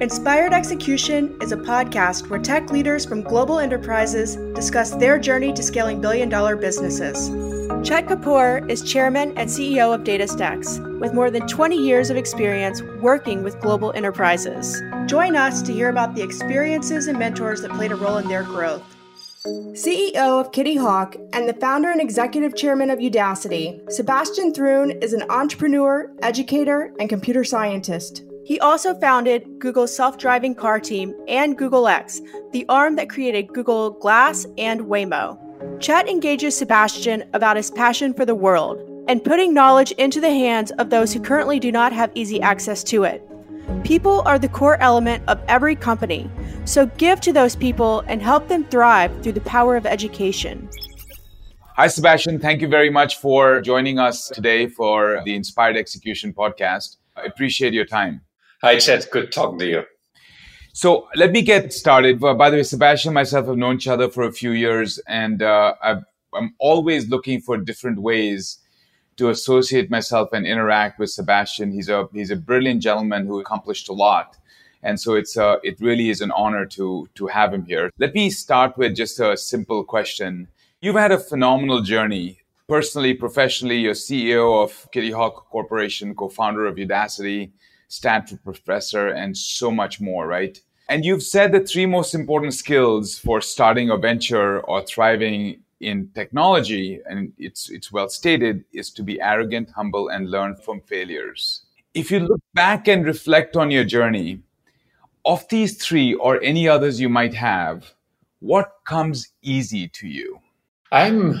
Inspired Execution is a podcast where tech leaders from global enterprises discuss their journey to scaling billion dollar businesses. Chet Kapoor is chairman and CEO of DataStax, with more than 20 years of experience working with global enterprises. Join us to hear about the experiences and mentors that played a role in their growth. CEO of Kitty Hawk and the founder and executive chairman of Udacity, Sebastian Thrun is an entrepreneur, educator, and computer scientist. He also founded Google's self driving car team and Google X, the arm that created Google Glass and Waymo. Chet engages Sebastian about his passion for the world and putting knowledge into the hands of those who currently do not have easy access to it. People are the core element of every company, so give to those people and help them thrive through the power of education. Hi, Sebastian. Thank you very much for joining us today for the Inspired Execution podcast. I appreciate your time. Hi, Chet. Good talking to you. So let me get started. By the way, Sebastian and myself have known each other for a few years, and uh, I'm always looking for different ways to associate myself and interact with Sebastian. He's a he's a brilliant gentleman who accomplished a lot, and so it's uh, it really is an honor to to have him here. Let me start with just a simple question. You've had a phenomenal journey personally, professionally. You're CEO of Kitty Hawk Corporation, co-founder of Udacity Stanford professor, and so much more, right? And you've said the three most important skills for starting a venture or thriving in technology, and it's, it's well stated, is to be arrogant, humble, and learn from failures. If you look back and reflect on your journey, of these three or any others you might have, what comes easy to you? I'm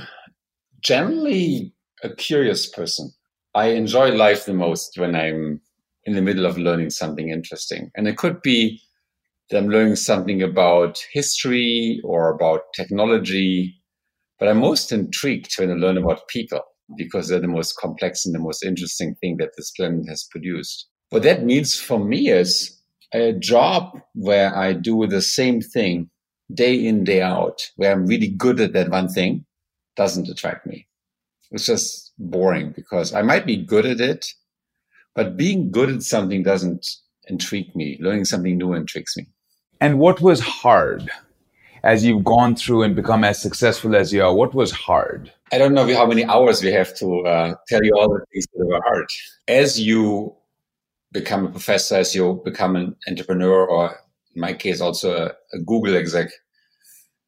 generally a curious person. I enjoy life the most when I'm in the middle of learning something interesting. And it could be that I'm learning something about history or about technology, but I'm most intrigued when I learn about people because they're the most complex and the most interesting thing that this planet has produced. What that means for me is a job where I do the same thing day in, day out, where I'm really good at that one thing doesn't attract me. It's just boring because I might be good at it, but being good at something doesn't intrigue me. Learning something new intrigues me. And what was hard as you've gone through and become as successful as you are? What was hard? I don't know how many hours we have to uh, tell you all the things that were hard. As you become a professor, as you become an entrepreneur, or in my case, also a, a Google exec,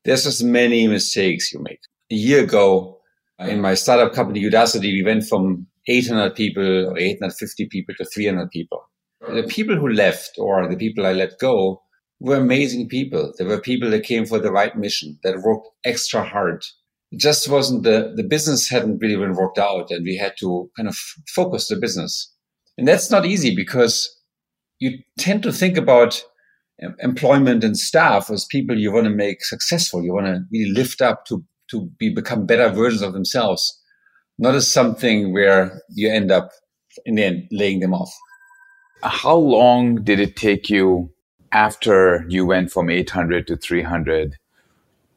there's just many mistakes you make. A year ago, in my startup company Udacity, we went from 800 people or 850 people to 300 people. The people who left or the people I let go were amazing people. There were people that came for the right mission, that worked extra hard. It just wasn't the, the business hadn't really been worked out and we had to kind of focus the business. And that's not easy because you tend to think about employment and staff as people you want to make successful. You want to really lift up to, to be, become better versions of themselves not as something where you end up in the end laying them off. How long did it take you after you went from 800 to 300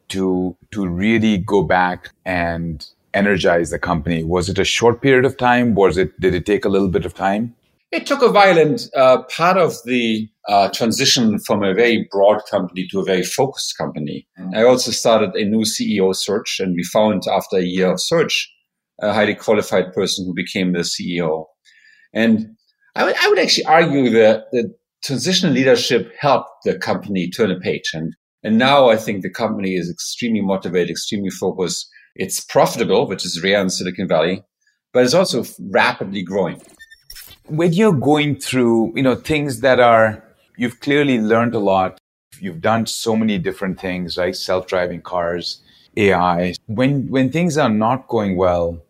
to to really go back and energize the company? Was it a short period of time? Was it did it take a little bit of time? It took a while, and uh, part of the uh, transition from a very broad company to a very focused company. Mm-hmm. I also started a new CEO search, and we found after a year of search a highly qualified person who became the CEO. And I would, I would actually argue that the transitional leadership helped the company turn a page. And, and now I think the company is extremely motivated, extremely focused. It's profitable, which is rare in Silicon Valley, but it's also rapidly growing. When you're going through, you know, things that are, you've clearly learned a lot. You've done so many different things, right? Self-driving cars, AI. When, when things are not going well,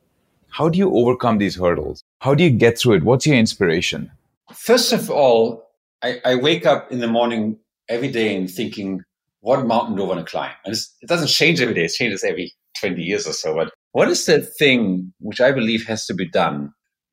how do you overcome these hurdles? How do you get through it? What's your inspiration? First of all, I, I wake up in the morning every day and thinking, what mountain do I want to climb? And it doesn't change every day. It changes every 20 years or so. But what is the thing which I believe has to be done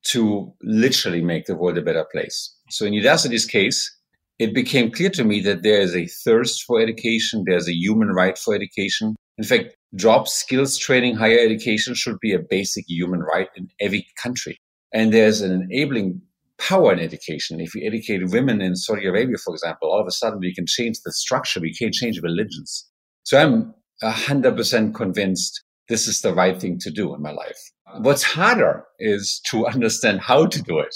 to literally make the world a better place? So in Udacity's case, it became clear to me that there is a thirst for education. There's a human right for education. In fact, job skills training, higher education should be a basic human right in every country. And there's an enabling power in education. If we educate women in Saudi Arabia, for example, all of a sudden we can change the structure. We can change religions. So I'm 100% convinced this is the right thing to do in my life. What's harder is to understand how to do it.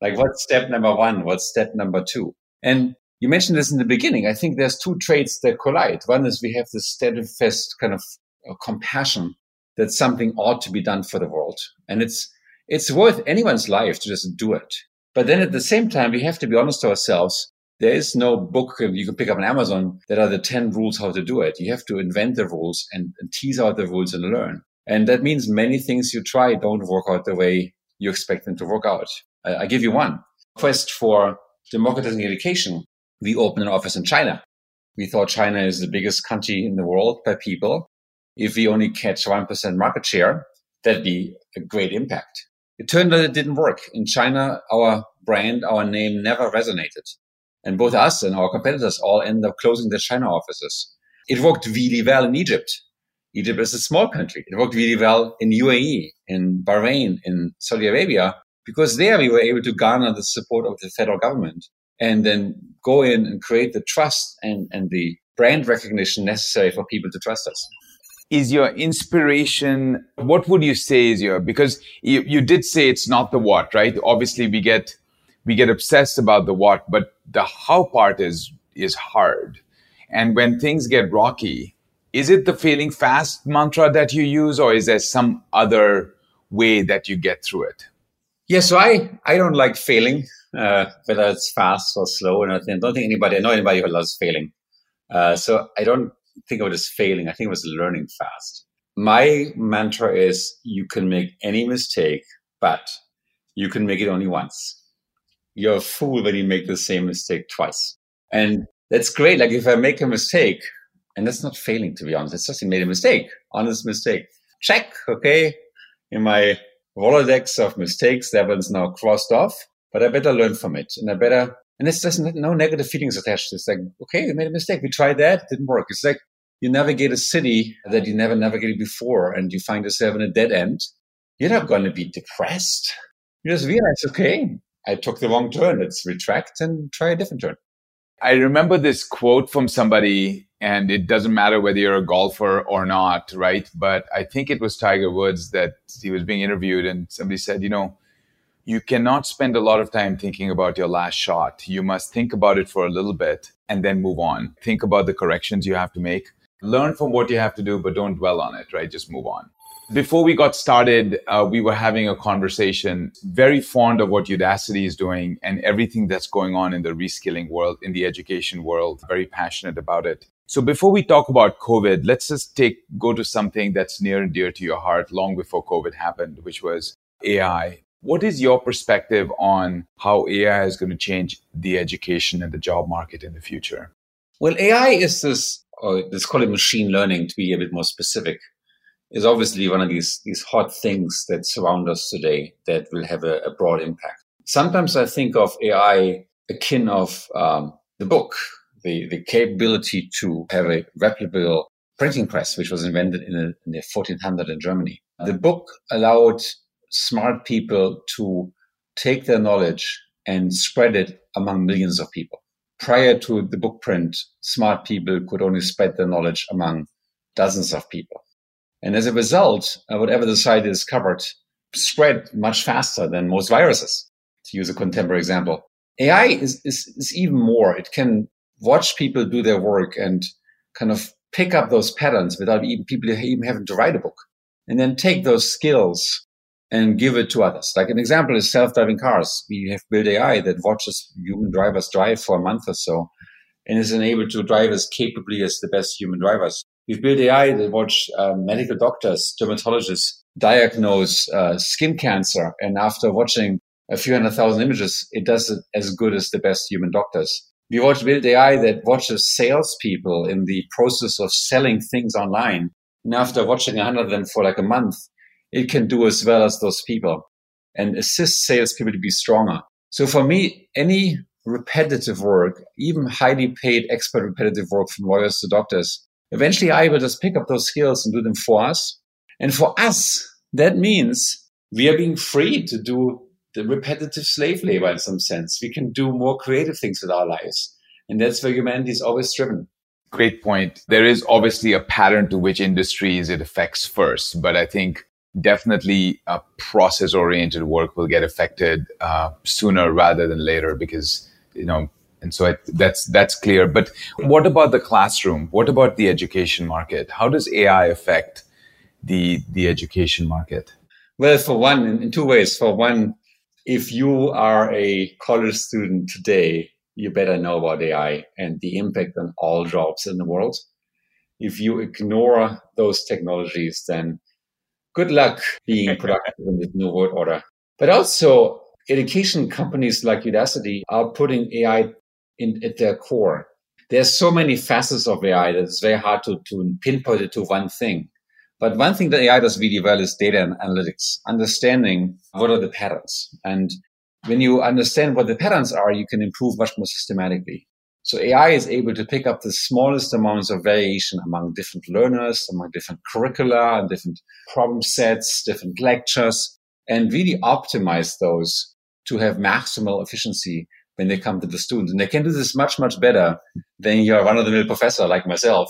Like what's step number one? What's step number two? And you mentioned this in the beginning. I think there's two traits that collide. One is we have this steadfast kind of uh, compassion that something ought to be done for the world. And it's, it's worth anyone's life to just do it. But then at the same time, we have to be honest to ourselves. There is no book you can pick up on Amazon that are the 10 rules how to do it. You have to invent the rules and, and tease out the rules and learn. And that means many things you try don't work out the way you expect them to work out. I, I give you one quest for democratizing education. We opened an office in China. We thought China is the biggest country in the world by people. If we only catch 1% market share, that'd be a great impact. It turned out it didn't work. In China, our brand, our name never resonated. And both us and our competitors all ended up closing their China offices. It worked really well in Egypt. Egypt is a small country. It worked really well in UAE, in Bahrain, in Saudi Arabia, because there we were able to garner the support of the federal government and then go in and create the trust and, and the brand recognition necessary for people to trust us. Is your inspiration what would you say is your because you, you did say it's not the what right? Obviously we get we get obsessed about the what but the how part is is hard. And when things get rocky is it the failing fast mantra that you use or is there some other way that you get through it yeah so i i don't like failing uh, whether it's fast or slow and i don't think anybody i know anybody who loves failing uh, so i don't think of it as failing. I think it was learning fast. My mantra is you can make any mistake, but you can make it only once. You're a fool when you make the same mistake twice. And that's great. Like if I make a mistake, and that's not failing to be honest, it's just I made a mistake, honest mistake. Check, okay. In my Rolodex of mistakes, that one's now crossed off, but I better learn from it and I better and it's just no negative feelings attached. It's like, okay, we made a mistake. We tried that. Didn't work. It's like you navigate a city that you never navigated before and you find yourself in a dead end. You're not going to be depressed. You just realize, okay, I took the wrong turn. Let's retract and try a different turn. I remember this quote from somebody, and it doesn't matter whether you're a golfer or not, right? But I think it was Tiger Woods that he was being interviewed, and somebody said, you know, you cannot spend a lot of time thinking about your last shot. You must think about it for a little bit and then move on. Think about the corrections you have to make. Learn from what you have to do, but don't dwell on it, right? Just move on. Before we got started, uh, we were having a conversation, very fond of what Udacity is doing and everything that's going on in the reskilling world, in the education world, very passionate about it. So before we talk about COVID, let's just take, go to something that's near and dear to your heart long before COVID happened, which was AI. What is your perspective on how AI is going to change the education and the job market in the future? Well, AI is this, or let's call it machine learning to be a bit more specific, is obviously one of these, these hot things that surround us today that will have a, a broad impact. Sometimes I think of AI akin of um, the book, the, the capability to have a replicable printing press, which was invented in, a, in the 1400 in Germany. The book allowed smart people to take their knowledge and spread it among millions of people. Prior to the book print, smart people could only spread their knowledge among dozens of people. And as a result, uh, whatever the site is covered spread much faster than most viruses, to use a contemporary example. AI is, is, is even more. It can watch people do their work and kind of pick up those patterns without even people even having to write a book and then take those skills and give it to others. Like an example is self-driving cars. We have built AI that watches human drivers drive for a month or so and is enabled to drive as capably as the best human drivers. We've built AI that watch uh, medical doctors, dermatologists diagnose uh, skin cancer. And after watching a few hundred thousand images, it does it as good as the best human doctors. We watch build AI that watches salespeople in the process of selling things online. And after watching a hundred of them for like a month, it can do as well as those people and assist salespeople to be stronger. So for me, any repetitive work, even highly paid expert repetitive work from lawyers to doctors, eventually I will just pick up those skills and do them for us. And for us, that means we are being free to do the repetitive slave labor in some sense. We can do more creative things with our lives. And that's where humanity is always driven. Great point. There is obviously a pattern to which industries it affects first, but I think definitely a process oriented work will get affected uh, sooner rather than later because, you know, and so I, that's that's clear. But what about the classroom? What about the education market? How does AI affect the the education market? Well, for one, in, in two ways. For one, if you are a college student today, you better know about AI and the impact on all jobs in the world. If you ignore those technologies, then good luck being productive in this new world order. But also, education companies like Udacity are putting AI in, at their core. There's so many facets of AI that it's very hard to, to pinpoint it to one thing. But one thing that AI does really well is data and analytics, understanding what are the patterns. And when you understand what the patterns are, you can improve much more systematically. So AI is able to pick up the smallest amounts of variation among different learners, among different curricula and different problem sets, different lectures, and really optimize those to have maximal efficiency when they come to the students. And they can do this much, much better than your run of the mill professor like myself,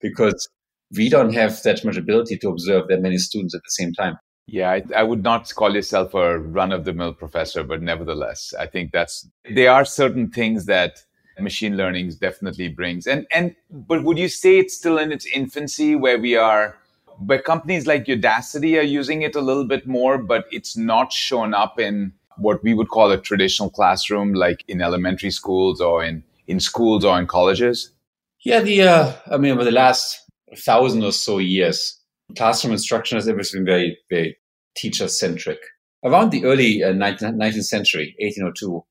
because we don't have that much ability to observe that many students at the same time. Yeah, I, I would not call yourself a run of the mill professor, but nevertheless, I think that's, there are certain things that machine learning definitely brings. And, and, but would you say it's still in its infancy where we are, where companies like Udacity are using it a little bit more, but it's not shown up in what we would call a traditional classroom, like in elementary schools or in, in schools or in colleges? Yeah, the, uh, I mean, over the last thousand or so years, classroom instruction has always been very, very teacher centric. Around the early uh, 19th, 19th, century, 1802,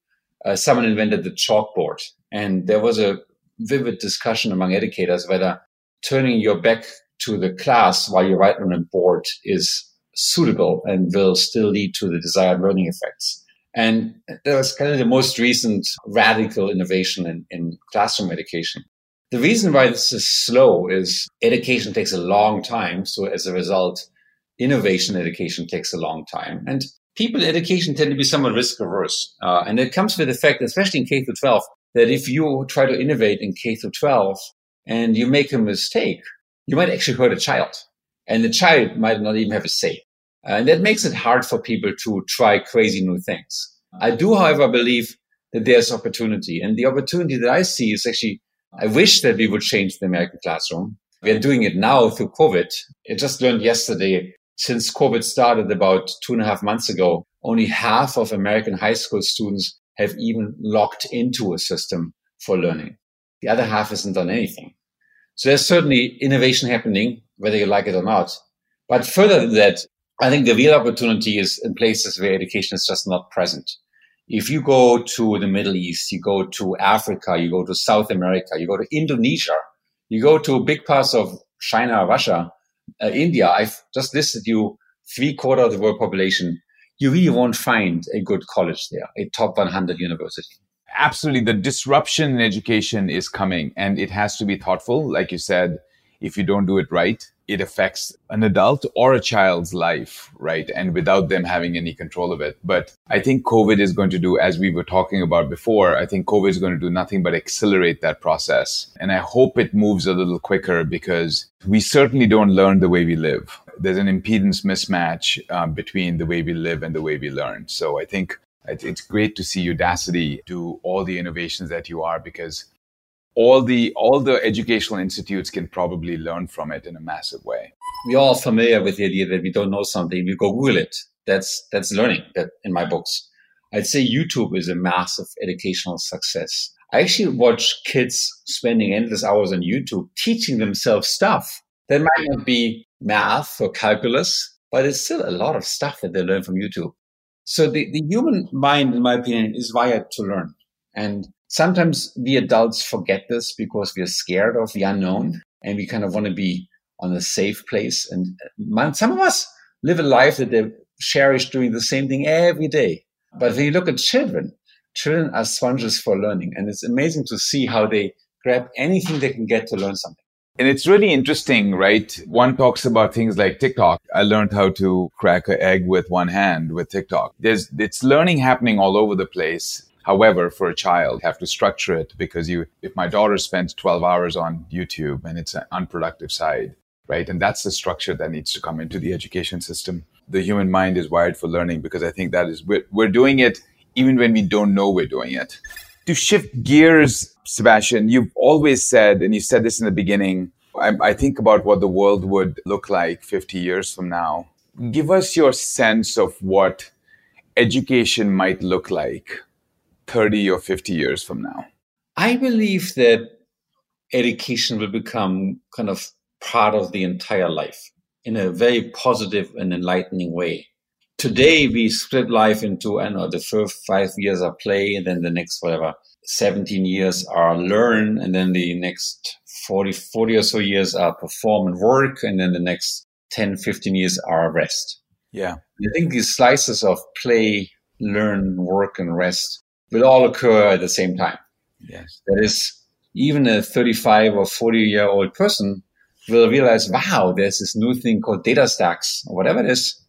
uh, someone invented the chalkboard. And there was a vivid discussion among educators whether turning your back to the class while you write on a board is suitable and will still lead to the desired learning effects. And that was kind of the most recent radical innovation in, in classroom education. The reason why this is slow is education takes a long time. So as a result, innovation education takes a long time. And people in education tend to be somewhat risk averse. Uh, and it comes with the fact, especially in K through 12, that if you try to innovate in K through 12 and you make a mistake, you might actually hurt a child. And the child might not even have a say. And that makes it hard for people to try crazy new things. I do, however, believe that there's opportunity. And the opportunity that I see is actually I wish that we would change the American classroom. We are doing it now through COVID. I just learned yesterday, since COVID started about two and a half months ago, only half of American high school students have even logged into a system for learning. The other half hasn't done anything. So there's certainly innovation happening, whether you like it or not. But further than that, I think the real opportunity is in places where education is just not present. If you go to the Middle East, you go to Africa, you go to South America, you go to Indonesia, you go to big parts of China, Russia, uh, India, I've just listed you three quarter of the world population. You really won't find a good college there, a top 100 university. Absolutely. The disruption in education is coming and it has to be thoughtful. Like you said, if you don't do it right, it affects an adult or a child's life, right? And without them having any control of it. But I think COVID is going to do, as we were talking about before, I think COVID is going to do nothing but accelerate that process. And I hope it moves a little quicker because we certainly don't learn the way we live. There's an impedance mismatch um, between the way we live and the way we learn. So I think it's great to see Udacity do all the innovations that you are because all the all the educational institutes can probably learn from it in a massive way. We're all familiar with the idea that we don't know something, we go Google it. That's that's learning. That in my books, I'd say YouTube is a massive educational success. I actually watch kids spending endless hours on YouTube teaching themselves stuff that might not be math or calculus, but it's still a lot of stuff that they learn from YouTube. So the, the human mind, in my opinion, is wired to learn. And Sometimes we adults forget this because we're scared of the unknown and we kind of want to be on a safe place. And uh, some of us live a life that they cherish doing the same thing every day. But when you look at children, children are sponges for learning. And it's amazing to see how they grab anything they can get to learn something. And it's really interesting, right? One talks about things like TikTok. I learned how to crack an egg with one hand with TikTok. There's, it's learning happening all over the place. However, for a child, you have to structure it because you, if my daughter spends 12 hours on YouTube and it's an unproductive side, right? And that's the structure that needs to come into the education system. The human mind is wired for learning because I think that is, we're, we're doing it even when we don't know we're doing it. To shift gears, Sebastian, you've always said, and you said this in the beginning, I, I think about what the world would look like 50 years from now. Give us your sense of what education might look like 30 or 50 years from now. I believe that education will become kind of part of the entire life in a very positive and enlightening way today we split life into I know the first five years are play, and then the next whatever 17 years are learn, and then the next 40, 40 or so years are perform and work, and then the next 10, 15 years are rest. Yeah. I think these slices of play, learn, work, and rest will all occur at the same time. Yes. That is, even a 35 or 40 year old person will realize, wow, there's this new thing called DataStax or whatever it is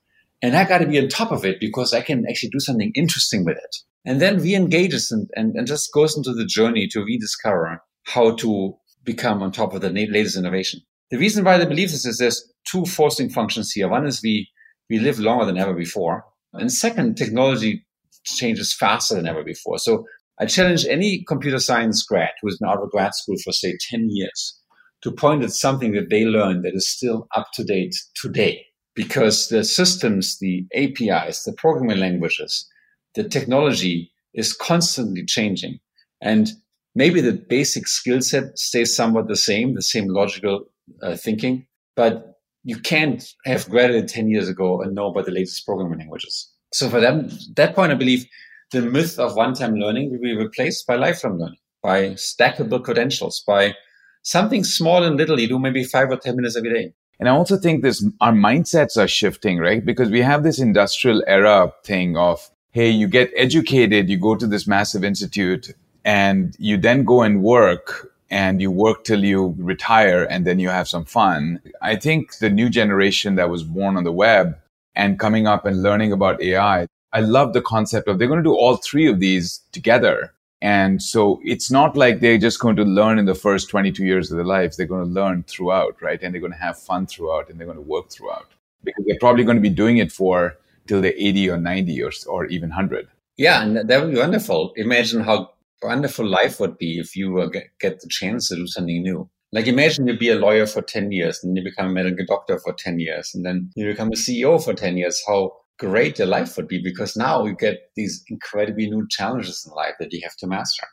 and I got to be on top of it because I can actually do something interesting with it. And then re-engages and, and, and just goes into the journey to rediscover how to become on top of the latest innovation. The reason why I believe this is there's two forcing functions here. One is we, we live longer than ever before. And second, technology changes faster than ever before. So I challenge any computer science grad who has been out of grad school for say 10 years to point at something that they learned that is still up to date today because the systems, the APIs, the programming languages, the technology is constantly changing. And maybe the basic skill set stays somewhat the same, the same logical uh, thinking, but you can't have graduated 10 years ago and know about the latest programming languages. So for them, that point, I believe the myth of one-time learning will be replaced by lifelong learning, by stackable credentials, by something small and little you do maybe five or 10 minutes every day. And I also think this, our mindsets are shifting, right? Because we have this industrial era thing of, hey, you get educated, you go to this massive institute and you then go and work and you work till you retire and then you have some fun. I think the new generation that was born on the web and coming up and learning about AI, I love the concept of they're going to do all three of these together. And so it's not like they're just going to learn in the first 22 years of their lives. They're going to learn throughout, right? And they're going to have fun throughout and they're going to work throughout because they're probably going to be doing it for till they're 80 or 90 or, or even 100. Yeah, and that would be wonderful. Imagine how wonderful life would be if you get the chance to do something new. Like imagine you be a lawyer for 10 years and you become a medical doctor for 10 years and then you become a CEO for 10 years. How great your life would be because now you get these incredibly new challenges in life that you have to master.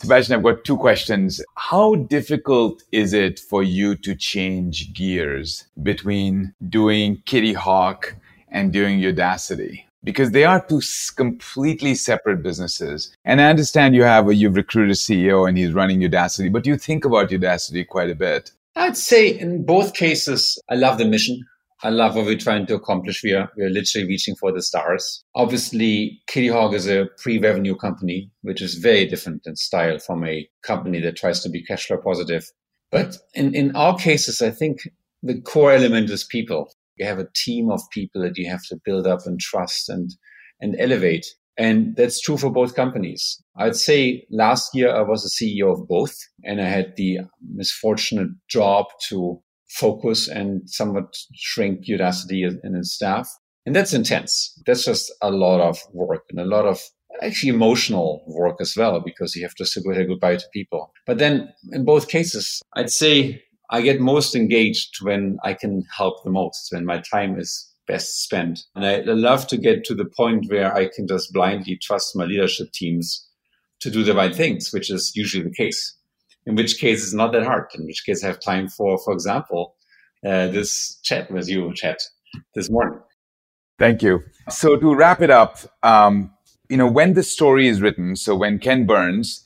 Sebastian, I've got two questions. How difficult is it for you to change gears between doing Kitty Hawk and doing Udacity? Because they are two completely separate businesses. And I understand you have a, you've recruited a CEO and he's running Udacity, but you think about Udacity quite a bit. I'd say in both cases, I love the mission. I love what we're trying to accomplish. We are, we are literally reaching for the stars. Obviously, Kitty Hawk is a pre-revenue company, which is very different in style from a company that tries to be cash flow positive. But in, in our cases, I think the core element is people. You have a team of people that you have to build up and trust and, and elevate. And that's true for both companies. I'd say last year I was a CEO of both and I had the misfortunate job to focus and somewhat shrink Udacity and its staff. And that's intense. That's just a lot of work and a lot of actually emotional work as well, because you have to say goodbye to people. But then in both cases, I'd say I get most engaged when I can help the most, when my time is best spent. And I love to get to the point where I can just blindly trust my leadership teams to do the right things, which is usually the case in which case it's not that hard. In which case I have time for, for example, uh, this chat with you, chat this morning. Thank you. So to wrap it up, um, you know, when the story is written, so when Ken Burns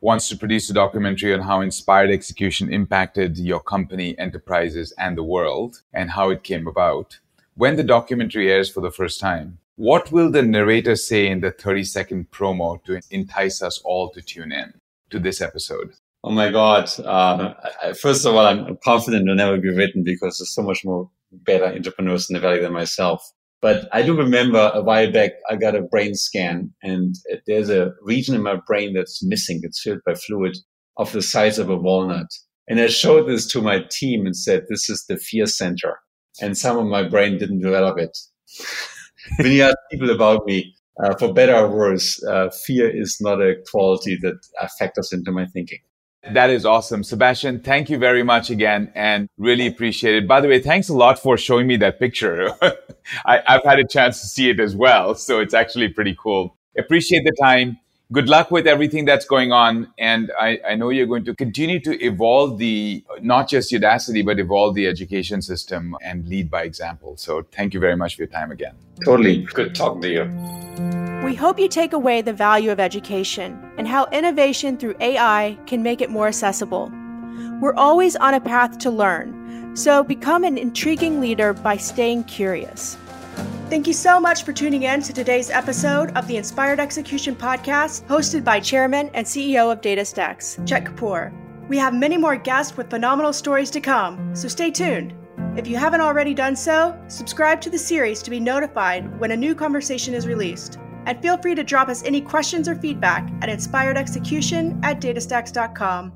wants to produce a documentary on how inspired execution impacted your company, enterprises, and the world, and how it came about, when the documentary airs for the first time, what will the narrator say in the 30 second promo to entice us all to tune in to this episode? Oh my God. Uh, first of all, I'm confident it'll never be written because there's so much more better entrepreneurs in the valley than myself. But I do remember a while back, I got a brain scan and there's a region in my brain that's missing. It's filled by fluid of the size of a walnut. And I showed this to my team and said, this is the fear center. And some of my brain didn't develop it. when you ask people about me, uh, for better or worse, uh, fear is not a quality that factors into my thinking. That is awesome. Sebastian, thank you very much again and really appreciate it. By the way, thanks a lot for showing me that picture. I, have had a chance to see it as well. So it's actually pretty cool. Appreciate the time. Good luck with everything that's going on. And I, I know you're going to continue to evolve the, not just Udacity, but evolve the education system and lead by example. So thank you very much for your time again. Totally. Good talking to you. We hope you take away the value of education and how innovation through AI can make it more accessible. We're always on a path to learn, so become an intriguing leader by staying curious. Thank you so much for tuning in to today's episode of the Inspired Execution Podcast, hosted by Chairman and CEO of DataStax, Chet Kapoor. We have many more guests with phenomenal stories to come, so stay tuned. If you haven't already done so, subscribe to the series to be notified when a new conversation is released. And feel free to drop us any questions or feedback at inspiredexecution at datastax.com.